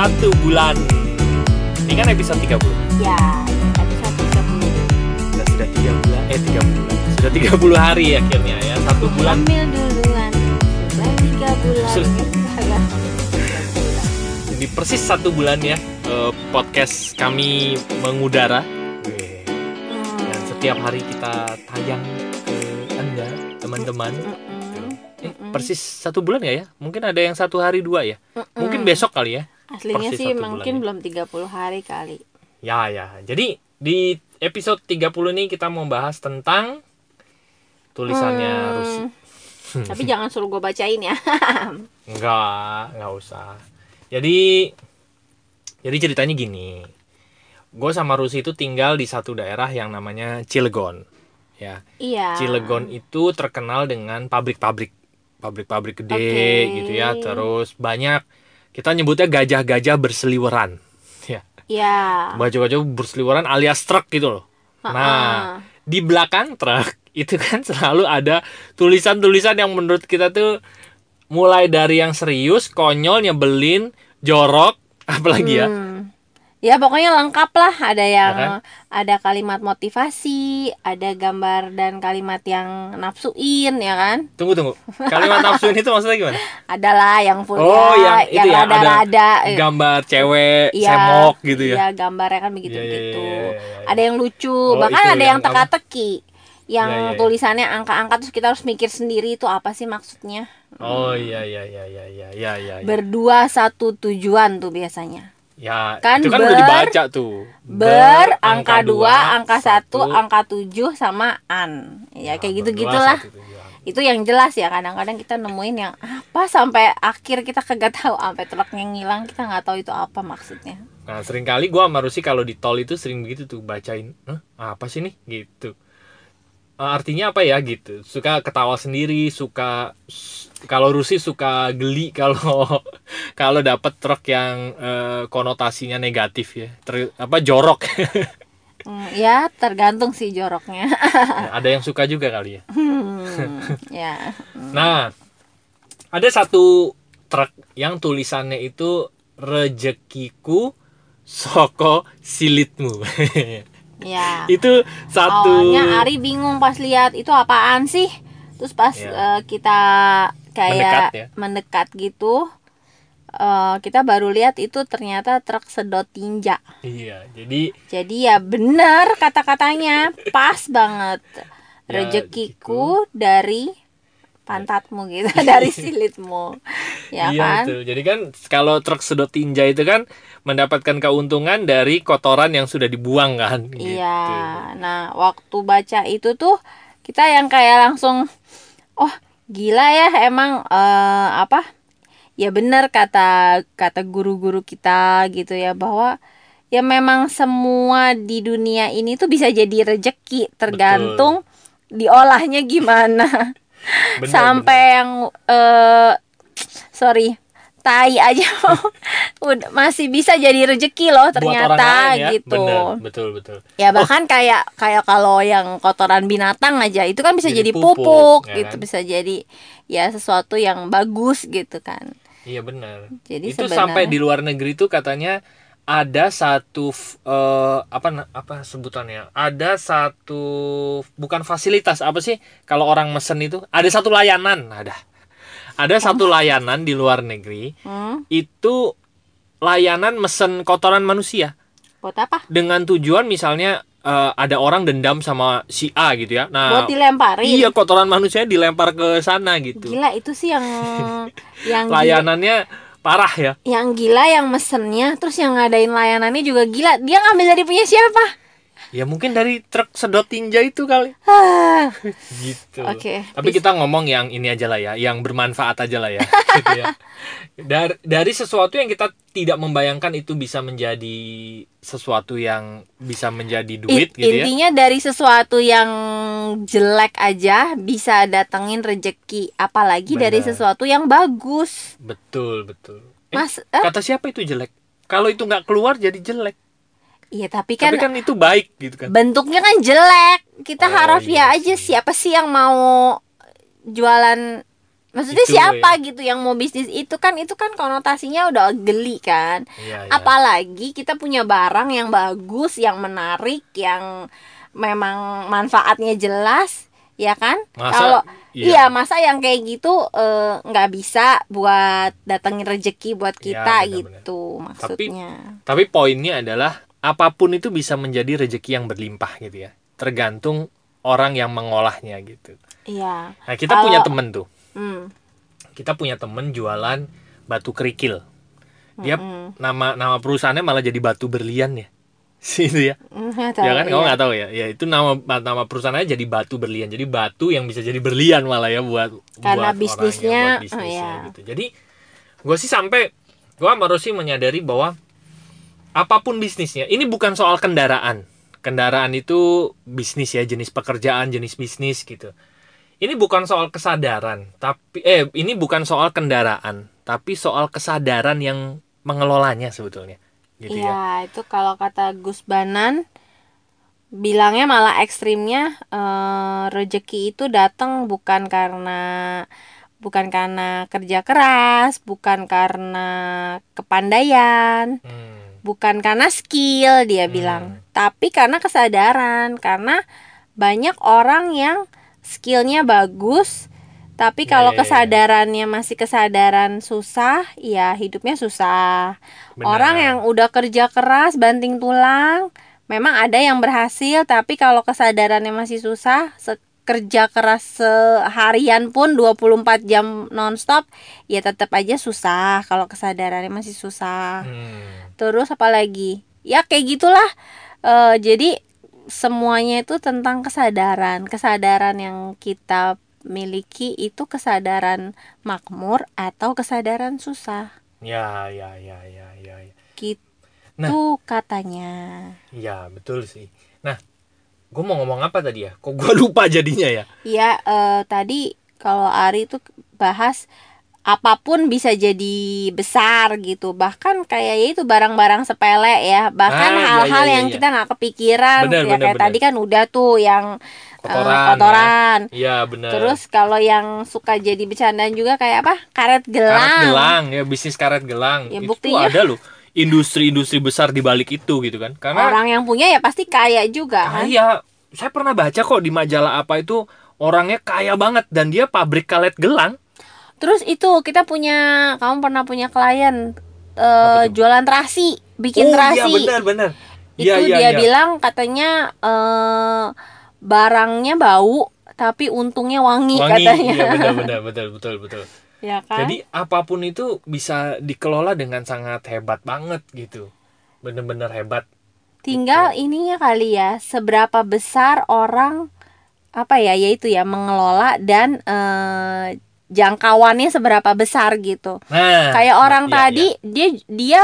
satu bulan. Ini kan episode 30. Ya, episode 30. Dan sudah tiga bulan, eh tiga bulan. Sudah 30 hari akhirnya ya. Satu bulan. Hamil duluan. Sudah tiga bulan. Sudah. Jadi persis satu bulan ya eh, podcast kami mengudara. Weh. Dan Hmm. setiap hari kita tayang ke anda teman-teman. Eh, persis satu bulan ya ya? Mungkin ada yang satu hari dua ya? Mungkin besok kali ya? Aslinya sih mungkin bulan belum 30 hari kali. Ya ya. Jadi di episode 30 ini kita mau bahas tentang tulisannya Hmm. Rusi. Tapi jangan suruh gue bacain ya. Enggak, enggak usah. Jadi jadi ceritanya gini. Gue sama Rusi itu tinggal di satu daerah yang namanya Cilegon. Ya. iya. Cilegon itu terkenal dengan pabrik-pabrik pabrik-pabrik gede Oke. gitu ya. Terus banyak kita nyebutnya gajah-gajah berseliweran. Ya. Iya. Gajah-gajah berseliweran alias truk gitu loh. Nah, Ha-ha. di belakang truk itu kan selalu ada tulisan-tulisan yang menurut kita tuh mulai dari yang serius, konyol, nyebelin, jorok, apalagi ya. Hmm. Ya pokoknya lengkap lah. Ada yang Ya kan? ada kalimat motivasi, ada gambar dan kalimat yang nafsuin ya kan? Tunggu tunggu. Kalimat nafsuin itu maksudnya gimana? Adalah yang full Oh, yang itu ya, ada rada-rada. eh, Gambar cewek Iya, semok gitu ya. Iya, gambarnya kan begitu Iya, iya, begitu. iya, iya, iya. Ada yang lucu, Oh, bahkan ada yang yang teka-teki. Yang Iya, iya, iya. tulisannya angka-angka terus kita harus mikir sendiri itu apa sih maksudnya. Oh iya iya iya iya iya iya iya. Ya. Berdua satu tujuan tuh biasanya. Ya, kan itu kan ber- udah dibaca tuh. Ber, angka dua, angka satu, satu, angka tujuh sama an. Nah, Ya kayak gitu berdua, gitulah. satu tujuan. Itu yang jelas ya kadang-kadang kita nemuin yang apa sampai akhir kita kagak tahu sampai truknya ngilang kita nggak tahu itu apa maksudnya. Nah, sering kali gua sama Rusi kalau di tol itu sering begitu tuh bacain, "Hah, apa sih nih?" gitu. Eh, artinya apa ya gitu. Suka ketawa sendiri, suka kalau Rusi suka geli kalau kalau dapet truk yang eh, konotasinya negatif ya. Ter- apa jorok. Hmm, ya tergantung sih joroknya. ada yang suka juga kali ya. Hmm, ya. Nah, ada satu truk yang tulisannya itu rezekiku soko silitmu. Ya. itu satu Awalnya Ari bingung pas lihat itu apaan sih. Terus pas Iya. eh, kita Mendekat kayak ya. mendekat, gitu, eh, kita baru lihat itu ternyata truk sedot tinja. Iya, jadi Jadi ya benar kata-katanya, pas banget. Ya, Rezekiku dari pantatmu gitu, dari silitmu. Ya iya kan? betul. Jadi kan kalau truk sedot tinja itu kan mendapatkan keuntungan dari kotoran yang sudah dibuang kan. Iya. gitu. Nah, waktu baca itu tuh kita yang kayak langsung oh, gila ya emang eh, apa? Ya benar kata kata guru-guru kita gitu ya bahwa ya memang semua di dunia ini tuh bisa jadi rejeki tergantung diolahnya gimana. Bener, Sampai yang eh sorry tai aja udah masih bisa jadi rejeki loh Buat ternyata orang lain ya. gitu. Bener, betul betul. Ya bahkan kayak kayak kalau yang kotoran binatang aja itu kan bisa Jadi jadi, pupuk, pupuk, ya gitu kan? bisa jadi ya sesuatu yang bagus gitu kan. Iya benar. Jadi itu sebenarnya- sampai di luar negeri tuh katanya ada satu eh, apa apa sebutannya? Ada satu bukan fasilitas apa sih kalau orang mesen itu ada satu layanan ada. Ada satu layanan di luar negeri Hmm, itu layanan mesen kotoran manusia buat apa? dengan tujuan misalnya eh, ada orang dendam sama si A gitu ya. Nah, buat dilemparin. iya kotoran manusia dilempar ke sana gitu. Gila itu sih yang yang gila, Layanannya parah ya. yang gila yang mesennya terus yang ngadain layanannya juga gila. Dia ngambil dari punya siapa? Ya mungkin dari truk sedot tinja itu kali. Ah, Gitu. Oke, Tapi bis- kita ngomong yang ini aja lah ya, yang bermanfaat aja lah ya. gitu ya. Dari, dari sesuatu yang kita tidak membayangkan itu bisa menjadi sesuatu yang bisa menjadi duit in- gitu ya. intinya dari sesuatu yang jelek aja bisa datengin rejeki, apalagi dari Benar. sesuatu yang bagus. Betul, betul. Eh, Mas, eh? kata siapa itu jelek? Kalau itu nggak keluar jadi jelek. Iya tapi kan, Tapi kan itu baik gitu kan. bentuknya kan jelek. Oh, Kita harap iya ya aja sih. siapa sih yang mau jualan Maksudnya Itu, siapa gitu yang mau bisnis itu kan itu kan konotasinya udah geli kan. Iya, iya. Apalagi kita punya barang yang bagus, yang menarik, yang memang manfaatnya jelas, ya kan? Kalau iya. iya. masa yang kayak gitu eh, nggak bisa buat datengin rezeki buat Iya, kita benar-benar. gitu maksudnya. Tapi poinnya adalah apa pun itu bisa menjadi rezeki yang berlimpah gitu ya. Tergantung orang yang mengolahnya gitu. Iya. Nah, kita Kalau- punya temen tuh. Hmm. Kita punya temen jualan batu kerikil. Dia Mm-mm. nama nama perusahaannya malah jadi batu berlian ya. Situ ya. Hmm, tahu, ya kan kamu iya. nggak tahu ya. Ya itu nama nama perusahaannya jadi batu berlian. Jadi batu yang bisa jadi berlian malah ya buat Karena buat bisnisnya, orangnya, buat bisnisnya oh, iya. gitu. Jadi gue sih sampai gue sama Rosi menyadari bahwa apa pun bisnisnya, ini bukan soal kendaraan. Kendaraan itu bisnis ya, jenis pekerjaan, jenis bisnis gitu. Ini bukan soal kesadaran, tapi eh ini bukan soal kendaraan, tapi soal kesadaran yang mengelolanya sebetulnya. Gitu ya. Iya, itu kalau kata Gus Banan bilangnya malah ekstrimnya eh, rezeki itu datang bukan karena bukan karena kerja keras, bukan karena kepandaian, Hmm. Bukan karena skill dia Hmm. bilang, tapi karena kesadaran, karena banyak orang yang skillnya bagus, tapi Ya, kalau ya, ya. kesadarannya masih kesadaran susah, ya hidupnya susah. Benar. Orang yang udah kerja keras, banting tulang, memang ada yang berhasil, tapi kalau kesadarannya masih susah, kerja keras seharian pun 24 jam nonstop, ya tetap aja susah kalau kesadarannya masih susah. Hmm. Terus apalagi? Ya kayak gitulah. Eh, jadi semuanya itu tentang kesadaran. Kesadaran yang kita miliki itu kesadaran makmur atau kesadaran susah. Ya, ya, ya, ya, ya, ya. Gitu Nah. katanya. Ya, betul sih. Nah, gue mau ngomong apa tadi ya? Kok gue lupa jadinya ya? Iya, eh, tadi kalau Ari tuh bahas apa pun bisa jadi besar gitu. Bahkan kayak ya itu barang-barang sepele ya. Bahkan Ah, iya, hal-hal iya, yang iya. kita nggak kepikiran. Benar, ya benar, kayak benar. tadi kan udah tuh yang eh, Kotoran, kotoran. Iya, benar. Terus kalau yang suka jadi bercandaan juga kayak apa? Karet gelang. karet gelang ya, bisnis karet gelang. Ya, itu buktinya- ada loh industri-industri besar di balik itu gitu kan. Karena Orang yang punya ya pasti kaya juga kan. kaya saya pernah baca kok di majalah apa itu orangnya kaya banget dan dia pabrik karet gelang. Terus itu kita punya, kamu pernah punya klien tuh? jualan terasi, bikin oh terasi. iya benar benar. itu Iya, iya, dia iya. bilang katanya eh, barangnya bau tapi untungnya wangi, wangi katanya iya benar benar betul betul betul. ya kan Jadi apa pun itu bisa dikelola dengan sangat hebat banget gitu. Bener-bener hebat. tinggal gitu. ininya kali ya seberapa besar orang apa ya yaitu ya mengelola dan eh, jangkauannya seberapa besar gitu Nah, kayak orang iya, tadi iya. dia dia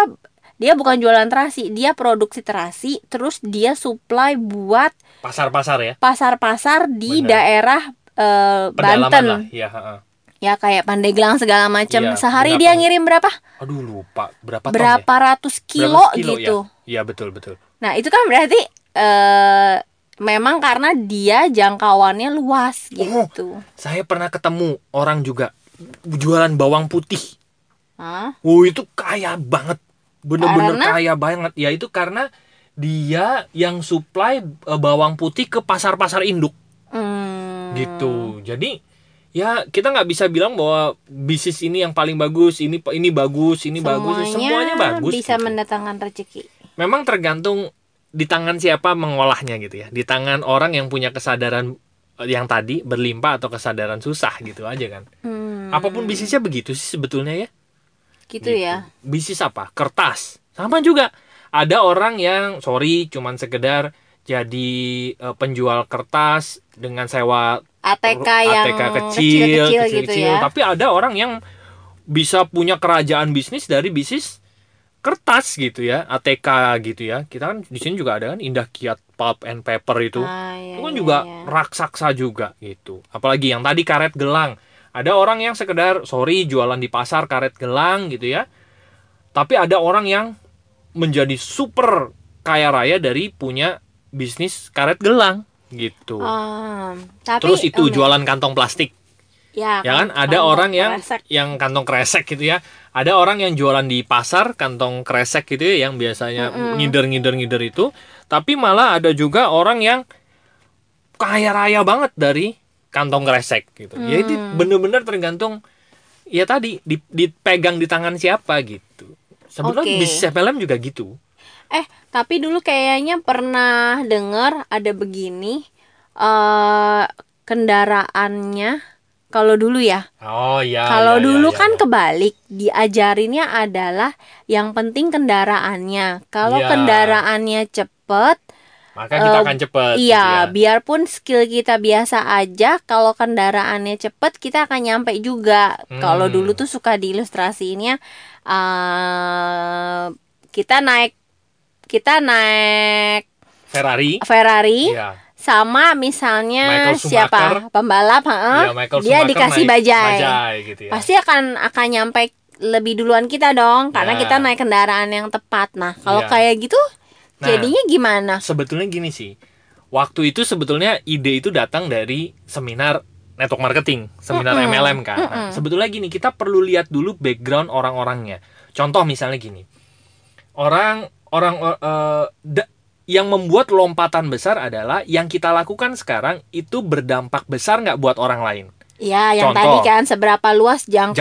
dia bukan jualan terasi dia produksi terasi terus dia supply buat pasar-pasar ya. pasar-pasar di Bener. daerah Pedalaman Banten lah. Iya, heeh. ya kayak Pandeglang segala macam Iya, sehari berapa? dia ngirim berapa Aduh lupa berapa, berapa ton ya? ratus kilo, Berapa gitu ya? Iya betul betul. nah itu kan berarti eh memang karena dia jangkauannya luas Oh. gitu Saya pernah ketemu orang juga jualan bawang putih. Hah? Oh itu kaya banget, bener-bener Karena? kaya banget. Ya itu karena dia yang supply eh, bawang putih ke pasar-pasar induk Hmm. gitu. Jadi ya kita nggak bisa bilang bahwa bisnis ini yang paling bagus, ini ini bagus, ini bagus, semuanya bagus. bisa gitu. mendatangkan rezeki Memang tergantung di tangan siapa mengolahnya gitu ya. Di tangan orang yang punya kesadaran eh, yang tadi berlimpah atau kesadaran susah gitu aja kan. Hmm. Apa pun bisnisnya begitu sih sebetulnya ya. gitu ya Bisnis apa? Kertas. Sama juga. Ada orang yang sorry cuman sekedar jadi eh, penjual kertas dengan sewa ATK yang ATK kecil, kecil-kecil gitu kecil-kecil. ya Tapi ada orang yang bisa punya kerajaan bisnis dari bisnis kertas gitu ya, ATK gitu ya. Kita kan di sini juga ada kan Indah Kiat Pulp and Paper itu. Ah, iya, itu kan iya, juga iya. raksasa juga gitu. Apalagi yang tadi karet gelang. Ada orang yang sekedar sorry jualan di pasar karet gelang gitu ya. Tapi ada orang yang menjadi super kaya raya dari punya bisnis karet gelang gitu. Ah, tapi Terus itu em, jualan kantong plastik. Ya, ya kan? ada orang yang kresek. yang kantong kresek gitu ya. Ada orang yang jualan di pasar kantong kresek gitu ya yang biasanya ngider ngider ngider itu. Tapi malah ada juga orang yang kaya raya banget dari kantong kresek gitu. Ya itu Hmm. bener-bener tergantung ya tadi di- dipegang di tangan siapa gitu. Sebetulnya Oke. bisnis FLM juga gitu. Eh, tapi dulu kayaknya pernah dengar ada begini eh kendaraannya kalau dulu ya. oh iya kalau iya, dulu iya, kan iya. kebalik, diajarinnya adalah yang penting kendaraannya. Kalau Iya. kendaraannya cepet, maka kita eh, akan cepet gitu iya, ya. biarpun skill kita biasa aja, kalau kendaraannya cepet kita akan nyampe juga. Kalau Hmm. dulu tuh suka diilustrasiinnya eh kita naik kita naik Ferrari Ferrari iya sama misalnya siapa pembalap, heeh, Iya, Michael dia Schumacher dikasih naik bajai. bajai gitu ya. Pasti akan akan nyampe lebih duluan kita dong, karena Ya. kita naik kendaraan yang tepat. Nah, kalau Iya. kayak gitu, Nah. jadinya gimana? sebetulnya gini sih waktu itu sebetulnya ide itu datang dari seminar network marketing seminar Mm-mm. MLM kan Nah, Mm-mm. sebetulnya gini kita perlu lihat dulu background orang-orangnya contoh misalnya gini orang orang eh, da- yang membuat lompatan besar adalah yang kita lakukan sekarang itu berdampak besar nggak buat orang lain Ya, yang Contoh. tadi kan seberapa luas jangkauan.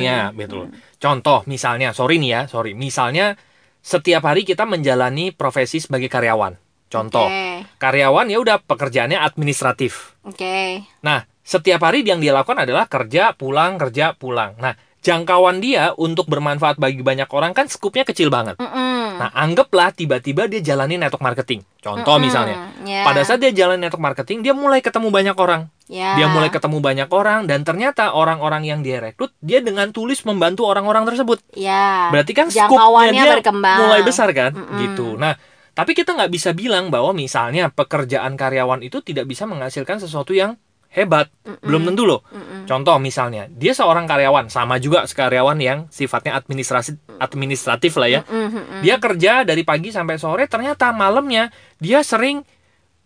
jangkauannya betul contoh misalnya sorry nih ya sorry misalnya setiap hari kita menjalani profesi sebagai karyawan contoh Oke, karyawan ya udah pekerjaannya administratif. oke. Nah, setiap hari yang dia lakukan adalah kerja pulang kerja pulang. Nah, jangkauan dia untuk bermanfaat bagi banyak orang kan skupnya kecil banget. Mm-mm. Nah, anggaplah tiba-tiba dia jalani network marketing. Contoh Mm-mm. misalnya, Ya, pada saat dia jalan network marketing, dia mulai ketemu banyak orang. ya. Dia mulai ketemu banyak orang dan ternyata orang-orang yang dia rekrut, dia dengan tulis membantu orang-orang tersebut. ya. Berarti kan skupnya dia berkembang. mulai besar kan, Mm-mm. gitu. Nah, tapi kita nggak bisa bilang bahwa misalnya pekerjaan karyawan itu tidak bisa menghasilkan sesuatu yang hebat. Mm-mm. Belum tentu loh. Mm-mm. Contoh misalnya, dia seorang karyawan, sama juga karyawan yang sifatnya administrasi administratif lah ya. Mm-mm, mm-mm. Dia kerja dari pagi sampai sore, ternyata malamnya dia sering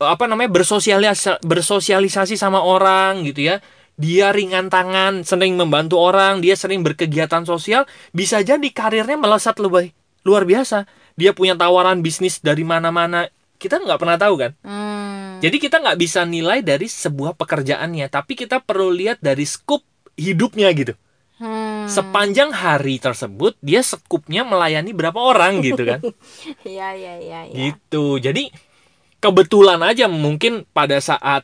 eh, apa namanya bersosialisasi bersosialisasi sama orang gitu ya. Dia ringan tangan, sering membantu orang, dia sering berkegiatan sosial, bisa jadi karirnya melesat lebih luar biasa. Dia punya tawaran bisnis dari mana-mana. Kita nggak pernah tahu kan. Hmm. Jadi kita nggak bisa nilai dari sebuah pekerjaannya, tapi kita perlu lihat dari skup hidupnya gitu. Hmm. Sepanjang hari tersebut dia skupnya melayani berapa orang gitu kan. Iya, iya, iya, iya. gitu. Jadi kebetulan aja mungkin pada saat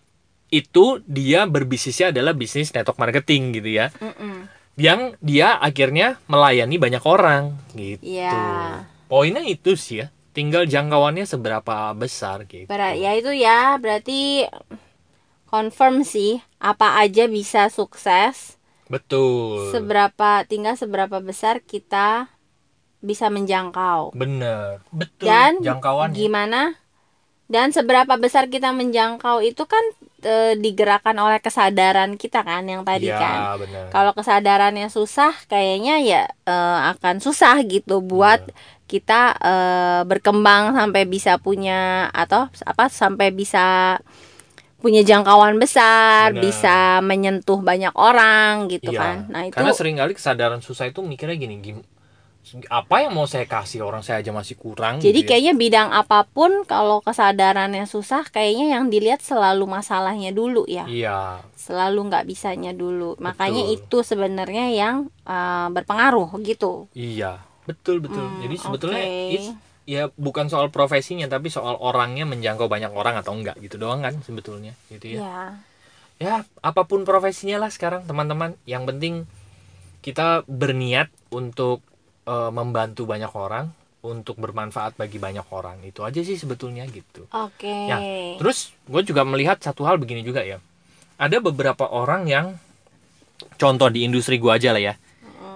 itu dia berbisnisnya adalah bisnis network marketing gitu ya. Mm-mm. Yang dia akhirnya melayani banyak orang gitu. Iya. Poinnya itu sih ya. Tinggal jangkauannya seberapa besar gitu. Ber- ya itu ya, berarti confirm sih apa aja bisa sukses. Betul. Seberapa tinggal seberapa besar kita bisa menjangkau. Bener. Betul. Dan jangkauannya. Gimana? Dan seberapa besar kita menjangkau itu kan e, digerakkan oleh kesadaran kita kan yang tadi Iya, kan. Kalau kesadarannya susah, kayaknya ya eh, akan susah gitu buat. Kita eh, berkembang sampai bisa punya atau apa sampai bisa punya jangkauan besar, Benar. bisa menyentuh banyak orang gitu Iya. kan. Nah, itu Karena sering kali kesadaran susah itu mikirnya gini, gim- apa yang mau saya kasih orang saya aja masih kurang jadi gitu ya. kayaknya bidang apa pun kalau kesadarannya susah, kayaknya yang dilihat selalu masalahnya dulu ya. Iya, Selalu nggak bisanya dulu. Makanya Betul. itu sebenarnya yang eh, berpengaruh gitu. iya. Betul, betul. Hmm, Jadi sebetulnya oke. it's- ya bukan soal profesinya tapi soal orangnya menjangkau banyak orang atau enggak gitu doang kan sebetulnya gitu ya. Ya. Ya, apa pun profesinya lah sekarang teman-teman, yang penting kita berniat untuk eh, membantu banyak orang, untuk bermanfaat bagi banyak orang. Itu aja sih sebetulnya gitu. Oke. Ya, Terus gue juga melihat satu hal begini juga ya. Ada beberapa orang yang contoh di industri gue aja lah ya.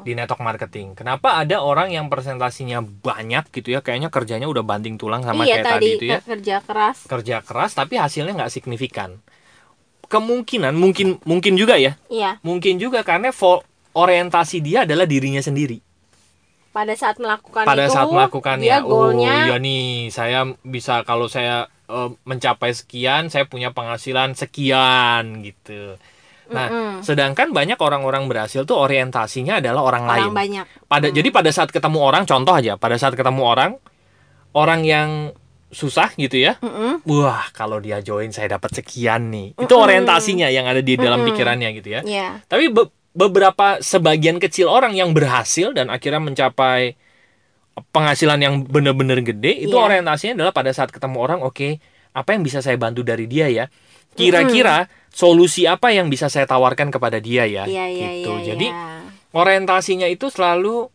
Di network marketing. Kenapa ada orang yang presentasinya banyak gitu ya, kayaknya kerjanya udah banting tulang sama iya kayak tadi, tadi itu ya. ke- kerja keras. Kerja keras tapi hasilnya nggak signifikan. Kemungkinan mungkin mungkin juga ya. Iya. Mungkin juga karena orientasi dia adalah dirinya sendiri. Pada saat melakukan pada itu, saat melakukannya dia goalnya oh iya nih saya bisa kalau saya eh, mencapai sekian saya punya penghasilan sekian gitu Nah, Mm-mm. sedangkan banyak orang-orang berhasil tuh orientasinya adalah orang, lain. orang banyak Pada jadi pada saat ketemu orang, contoh aja, pada saat ketemu orang, orang yang susah gitu ya, Mm-mm. wah kalau dia join saya dapat sekian nih. Itu orientasinya yang ada di dalam Mm-mm. pikirannya gitu ya. ya Tapi be- beberapa sebagian kecil orang yang berhasil dan akhirnya mencapai penghasilan yang benar-benar gede itu Iya. orientasinya adalah pada saat ketemu orang oke apa yang bisa saya bantu dari dia ya kira-kira solusi apa yang bisa saya tawarkan kepada dia ya iya iya gitu iya jadi iya. orientasinya itu selalu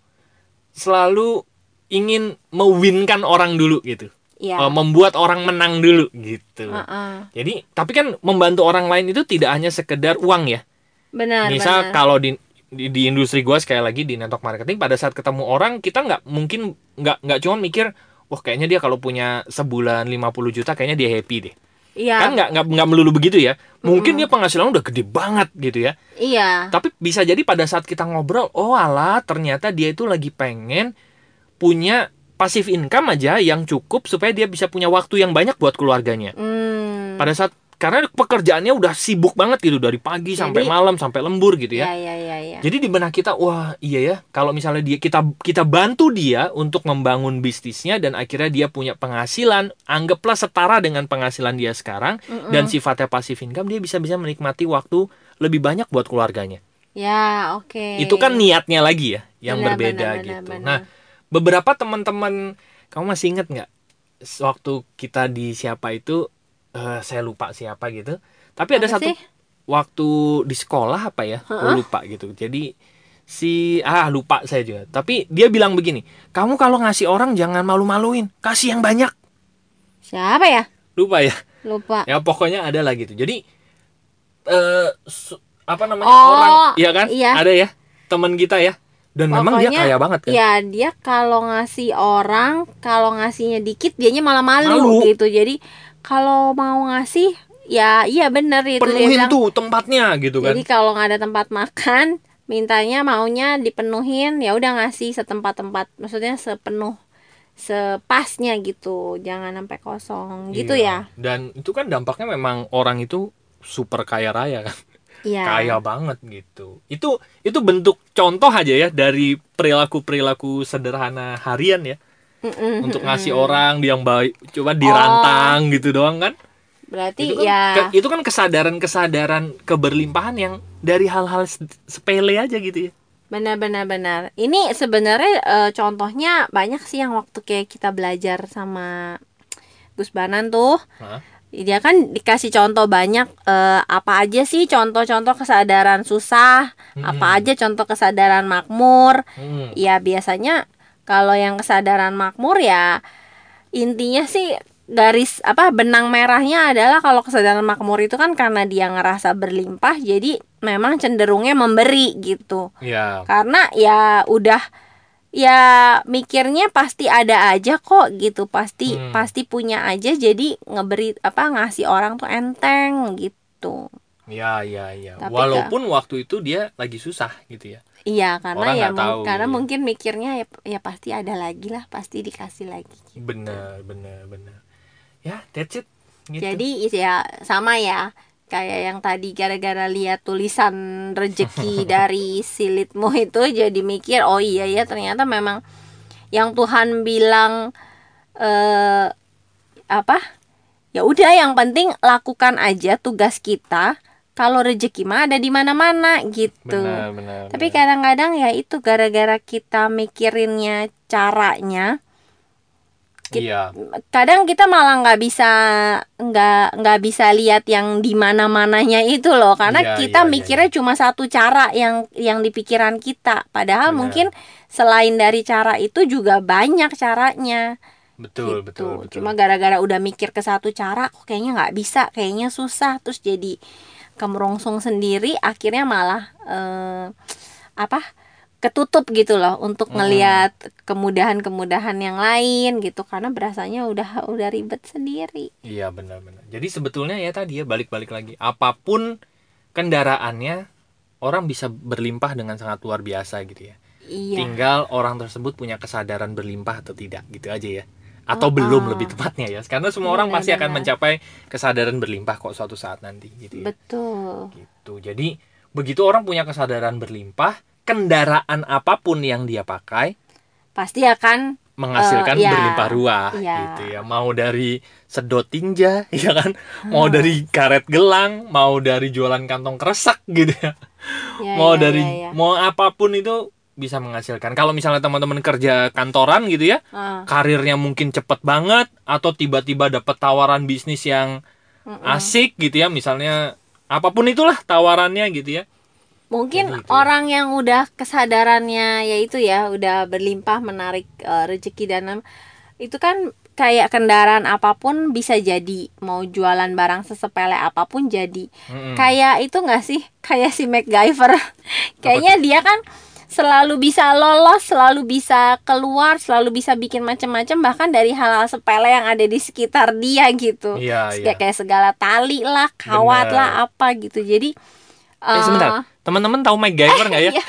selalu ingin mewinkan orang dulu gitu. Eh, membuat orang menang dulu gitu Heeh. jadi tapi kan membantu orang lain itu tidak hanya sekedar uang ya benar misal benar. kalau di, di di industri gua sekali lagi di network marketing pada saat ketemu orang kita nggak mungkin nggak nggak cuma mikir wah kayaknya dia kalau punya sebulan 50 juta kayaknya dia happy deh iya. Kan nggak nggak melulu begitu ya. Mungkin dia penghasilan udah gede banget gitu ya. Iya. Tapi bisa jadi pada saat kita ngobrol oh alah ternyata dia itu lagi pengen punya pasif income aja yang cukup supaya dia bisa punya waktu yang banyak buat keluarganya. Hmm. pada saat karena pekerjaannya udah sibuk banget gitu dari pagi Jadi- sampai malam sampai lembur gitu ya iya iya iya iya jadi di benak kita, wah iya ya, kalau misalnya dia kita kita bantu dia untuk membangun bisnisnya dan akhirnya dia punya penghasilan, anggaplah setara dengan penghasilan dia sekarang Mm-mm. dan sifatnya pasif income, dia bisa bisa menikmati waktu lebih banyak buat keluarganya. ya oke Itu kan niatnya lagi ya, yang Benar, berbeda benar, gitu. benar, benar. Nah, beberapa teman-teman, kamu masih inget nggak waktu kita di siapa itu, eh, saya lupa siapa gitu. Tapi ada Apa satu sih? waktu di sekolah apa ya, Heeh. lupa gitu. Jadi si ah lupa saya juga. Tapi dia bilang begini, kamu kalau ngasih orang jangan malu-maluin, kasih yang banyak. siapa ya Lupa ya. lupa Ya pokoknya ada lah gitu. Jadi eh su- apa namanya Oh, orang, iya kan? iya. Ada ya teman kita ya. Dan memang dia kaya banget kan. Ya dia kalau ngasih orang, kalau ngasihnya dikit dianya malah malu, Malu. gitu. Jadi kalau mau ngasih, ya iya bener itu Penuhin bilang. tuh tempatnya gitu kan. Jadi kalau nggak ada tempat makan, mintanya maunya dipenuhin, ya udah ngasih setempat-tempat, maksudnya sepenuh sepasnya gitu, jangan sampai kosong gitu Iya. ya. Dan itu kan dampaknya memang orang itu super kaya raya kan. Iya. Kaya banget gitu. Itu itu bentuk contoh aja ya dari perilaku-perilaku sederhana harian ya. Mm-mm, Untuk ngasih orang yang baik coba dirantang gitu doang kan. Berarti Itu kan, ya ke- itu kan kesadaran-kesadaran keberlimpahan yang dari hal-hal se- sepele aja gitu ya. Benar-benar benar. Ini sebenarnya eh, contohnya banyak sih yang waktu kayak kita belajar sama Gus Banan tuh. Hah? Dia kan dikasih contoh banyak eh, apa aja sih contoh-contoh kesadaran susah, apa aja contoh kesadaran makmur. Hmm. Ya biasanya kalau yang kesadaran makmur ya intinya sih garis apa benang merahnya adalah kalau kesadaran makmur itu kan karena dia ngerasa berlimpah jadi memang cenderungnya memberi gitu Ya. karena ya udah ya mikirnya pasti ada aja kok gitu pasti Hmm. pasti punya aja jadi ngeberi apa ngasih orang tuh enteng gitu Ya, ya, ya. Tapi Walaupun waktu itu dia lagi susah gitu ya. Iya karena Orang ya tahu, karena iya. mungkin mikirnya ya, ya pasti ada lagi lah pasti dikasih lagi gitu. Bener, bener, bener. Ya, that's it. Gitu. jadi ya sama ya kayak yang tadi gara-gara lihat tulisan rejeki dari silitmu itu jadi mikir oh iya ya ternyata memang yang Tuhan bilang eh apa ya udah yang penting lakukan aja tugas kita kalau rejeki mah ada di mana-mana gitu benar, benar. tapi kadang-kadang ya itu gara-gara kita mikirinnya caranya Kit- Iya. kadang kita malah nggak bisa nggak nggak bisa lihat yang di mana mananya itu loh karena Iya, kita iya, iya, mikirnya cuma satu cara yang yang di pikiran kita padahal Benar. mungkin selain dari cara itu juga banyak caranya Betul, gitu betul, betul. cuma gara-gara udah mikir ke satu cara kok kayaknya nggak bisa kayaknya susah terus jadi kemerongsong sendiri akhirnya malah eh, apa ketutup gitu loh untuk ngelihat kemudahan-kemudahan yang lain gitu karena berasanya udah udah ribet sendiri Iya, benar-benar. Jadi sebetulnya ya tadi ya balik-balik lagi. Apa pun kendaraannya, orang bisa berlimpah dengan sangat luar biasa gitu ya. iya Tinggal orang tersebut punya kesadaran berlimpah atau tidak gitu aja ya. Atau Oh, belum oh. lebih tepatnya ya karena semua orang pasti akan Benar-benar. mencapai kesadaran berlimpah kok suatu saat nanti gitu ya. betul gitu jadi begitu orang punya kesadaran berlimpah kendaraan apa pun yang dia pakai pasti akan menghasilkan Eh, ya. berlimpah ruah Iya. gitu ya mau dari sedot tinja ya kan mau Hmm. dari karet gelang mau dari jualan kantong kresek gitu ya Ya, mau ya, dari ya, ya. mau apa pun itu bisa menghasilkan. Kalau misalnya teman-teman kerja kantoran gitu ya Ah, karirnya mungkin cepet banget atau tiba-tiba dapat tawaran bisnis yang mm-mm. asik gitu ya misalnya apa pun itulah tawarannya gitu ya. Mungkin Jadi itu ya. orang yang udah kesadarannya yaitu ya udah berlimpah menarik eh, rezeki dan itu kan kayak kendaraan apa pun bisa jadi mau jualan barang sesepele apa pun jadi. Mm-mm. kayak itu nggak sih? Kayak si MacGyver. Kayaknya dia kan selalu bisa lolos selalu bisa keluar selalu bisa bikin macam-macam bahkan dari hal-hal sepele yang ada di sekitar dia gitu iya kayak iya kayak segala tali lah kawat Bener. lah apa gitu jadi eh eh, sebentar teman-teman tahu MacGyver nggak ya iya.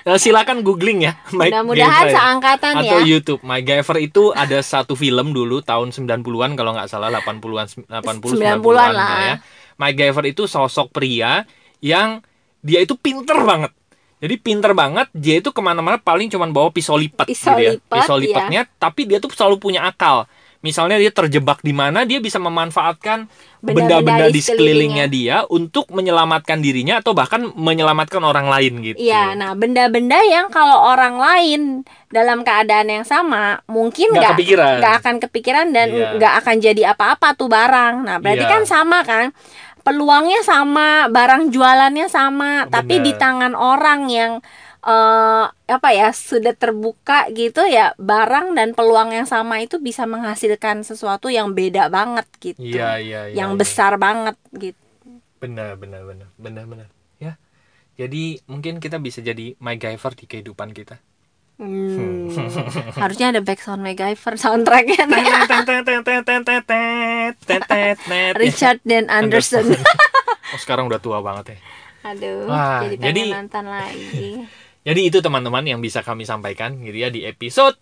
Eh, silakan googling ya mudah-mudahan ya. seangkatan ya atau YouTube MacGyver itu ada satu film dulu tahun 90-an kalau nggak salah 80-an 80 90-an 90-an lah. ya. MacGyver itu sosok pria yang dia itu pinter banget. Jadi pinter banget, dia itu ke mana-mana paling cuma bawa pisau lipat Pisau gitu ya. lipat, pisau iya. lipatnya, tapi dia tuh selalu punya akal. Misalnya dia terjebak di mana, dia bisa memanfaatkan Benda-benda di sekelilingnya dia untuk menyelamatkan dirinya atau bahkan menyelamatkan orang lain gitu. Iya, nah benda-benda yang kalau orang lain dalam keadaan yang sama mungkin Nggak nggak akan kepikiran dan Iya. nggak akan jadi apa-apa tuh barang. Nah berarti Iya. kan sama kan, peluangnya sama, barang jualannya sama, tapi Bener. di tangan orang yang eh apa ya sudah terbuka gitu ya barang dan peluang yang sama itu bisa menghasilkan sesuatu yang beda banget gitu, Iya, iya, iya. yang iya. besar banget gitu. Benar, benar, benar, benar, benar. Ya, jadi mungkin kita bisa jadi MacGyver di kehidupan kita. Hmm. Harusnya ada background MacGyver soundtracknya nih. Richard dan Anderson. oh, sekarang udah tua banget ya. Aduh, Wah, jadi jadi- nonton lagi. Jadi itu teman-teman yang bisa kami sampaikan gitu ya di episode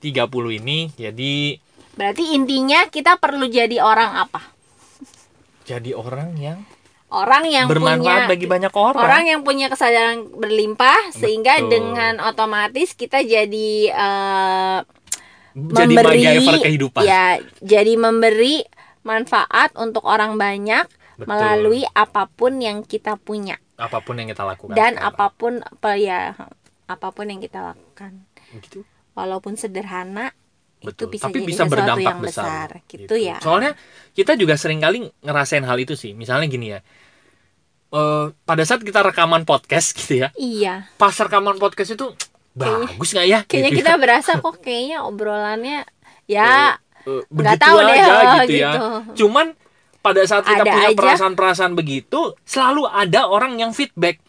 30 ini. Jadi Berarti intinya kita perlu jadi orang apa? jadi orang yang Orang yang bermanfaat punya bagi banyak orang. orang yang punya kesadaran berlimpah sehingga Betul. dengan otomatis kita jadi eh, jadi memberi kehidupan. ya jadi memberi manfaat untuk orang banyak Betul. melalui apa pun yang kita punya Apa pun yang kita lakukan. dan sekarang. apa pun apa ya apa pun yang kita lakukan gitu. walaupun sederhana Betul. itu bisa Tapi jadi bisa berdampak yang besar. besar gitu, ya Soalnya kita juga sering kali ngerasain hal itu sih. Misalnya gini ya. eh, pada saat kita rekaman podcast gitu ya, iya pas rekaman podcast itu bagus nggak ya? kayaknya Gitu kita berasa kok kayaknya obrolannya ya Eh, begitu tahu deh, aja oh, gitu ya. gitu. Cuman pada saat kita Ada punya perasaan-perasaan begitu, selalu ada orang yang feedback.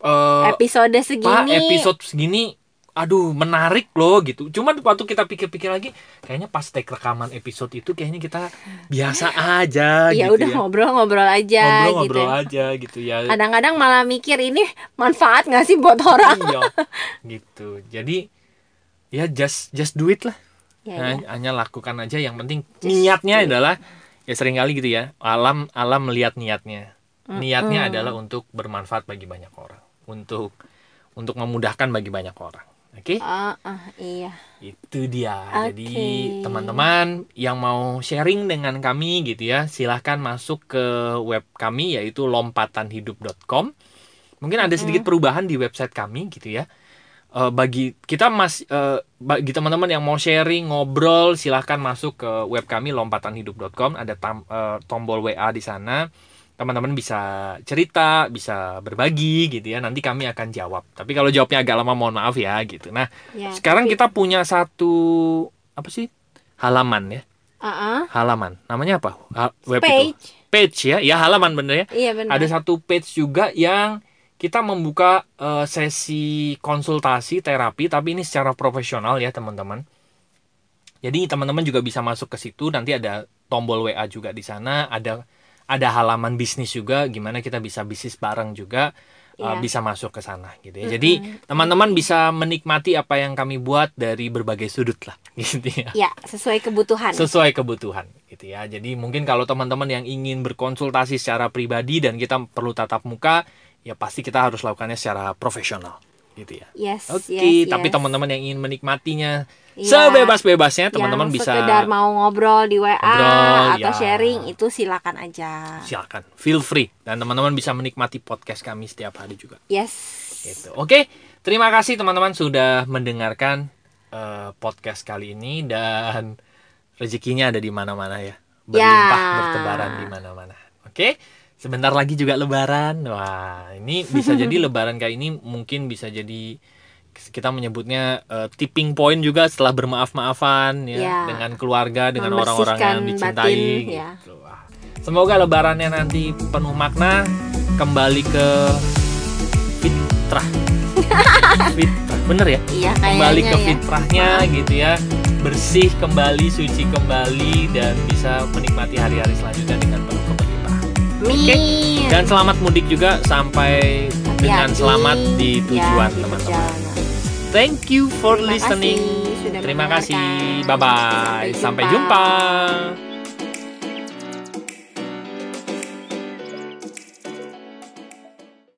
Eh, episode Pak, segini episode segini aduh menarik loh gitu. Cuman waktu kita pikir-pikir lagi, kayaknya pas take rekaman episode itu kayaknya kita biasa aja ya gitu udah ya. ngobrol-ngobrol aja Ngobrol-ngobrol gitu aja gitu ya. kadang-kadang malah mikir ini manfaat nggak sih buat orang iya. gitu. Jadi ya just just do it lah. Ya, Nah, ya. hanya lakukan aja yang penting Just niatnya do adalah ya sering kali gitu ya. Alam alam melihat niatnya. Niatnya Mm-mm. adalah untuk bermanfaat bagi banyak orang, untuk untuk memudahkan bagi banyak orang. Oke? Ah, ah, iya Itu dia. Jadi Oke. teman-teman yang mau sharing dengan kami gitu ya, silahkan masuk ke web kami yaitu lompatanhidup.com. Mungkin ada sedikit perubahan di website kami gitu ya. Eh, bagi kita mas eh, bagi teman-teman yang mau sharing ngobrol silahkan masuk ke web kami lompatanhidup.com ada tam- eh, tombol WA di sana. Teman-teman bisa cerita bisa berbagi gitu ya. Nanti kami akan jawab. Tapi kalau jawabnya agak lama mohon maaf ya gitu. Nah ya sekarang tapi- kita punya satu apa sih? Halaman ya. Ah. halaman. Namanya apa? Ha- web itu? Page. Page ya? Ya halaman bener ya. Iya benar ada satu page juga yang kita membuka eh, sesi konsultasi terapi tapi ini secara profesional ya teman-teman jadi teman-teman juga bisa masuk ke situ nanti ada tombol WA juga di sana ada ada halaman bisnis juga gimana kita bisa bisnis bareng juga uh, Iya. bisa masuk ke sana gitu ya. Jadi teman-teman bisa menikmati apa yang kami buat dari berbagai sudut lah gitu ya. Ya, sesuai kebutuhan. Sesuai kebutuhan gitu ya. Jadi mungkin kalau teman-teman yang ingin berkonsultasi secara pribadi dan kita perlu tatap muka, ya pasti kita harus lakukannya secara profesional gitu ya. yes, Oke, yes, tapi yes. teman-teman yang ingin menikmatinya Iya. sebebas-bebasnya teman-teman bisa sekedar mau ngobrol di WA Ngobrol, atau ya. sharing itu silakan aja. silakan feel free dan teman-teman bisa menikmati podcast kami setiap hari juga. Yes. Gitu. Oke, terima kasih teman-teman sudah mendengarkan eh, podcast kali ini dan rezekinya ada di mana-mana ya. Berlimpah Ya. bertebaran di mana-mana. Oke. Sebentar lagi juga lebaran. Wah, ini bisa jadi lebaran kali ini mungkin bisa jadi kita menyebutnya eh, tipping point juga setelah bermaaf-maafan ya, Ya. dengan keluarga, dengan orang-orang yang dicintai batin, gitu. ya. Wah. Semoga lebarannya nanti penuh makna, kembali ke fitrah. fitrah, bener ya? Iya Kembali ke ya. fitrahnya gitu ya. Bersih kembali, suci kembali dan bisa menikmati hari-hari selanjutnya dengan penuh Amin. Dan selamat mudik juga sampai dengan Hati-hati. selamat di Ya, tujuan di teman-teman. Thank you for Terima listening. kasih Terima kasih. Bye bye. Sampai jumpa.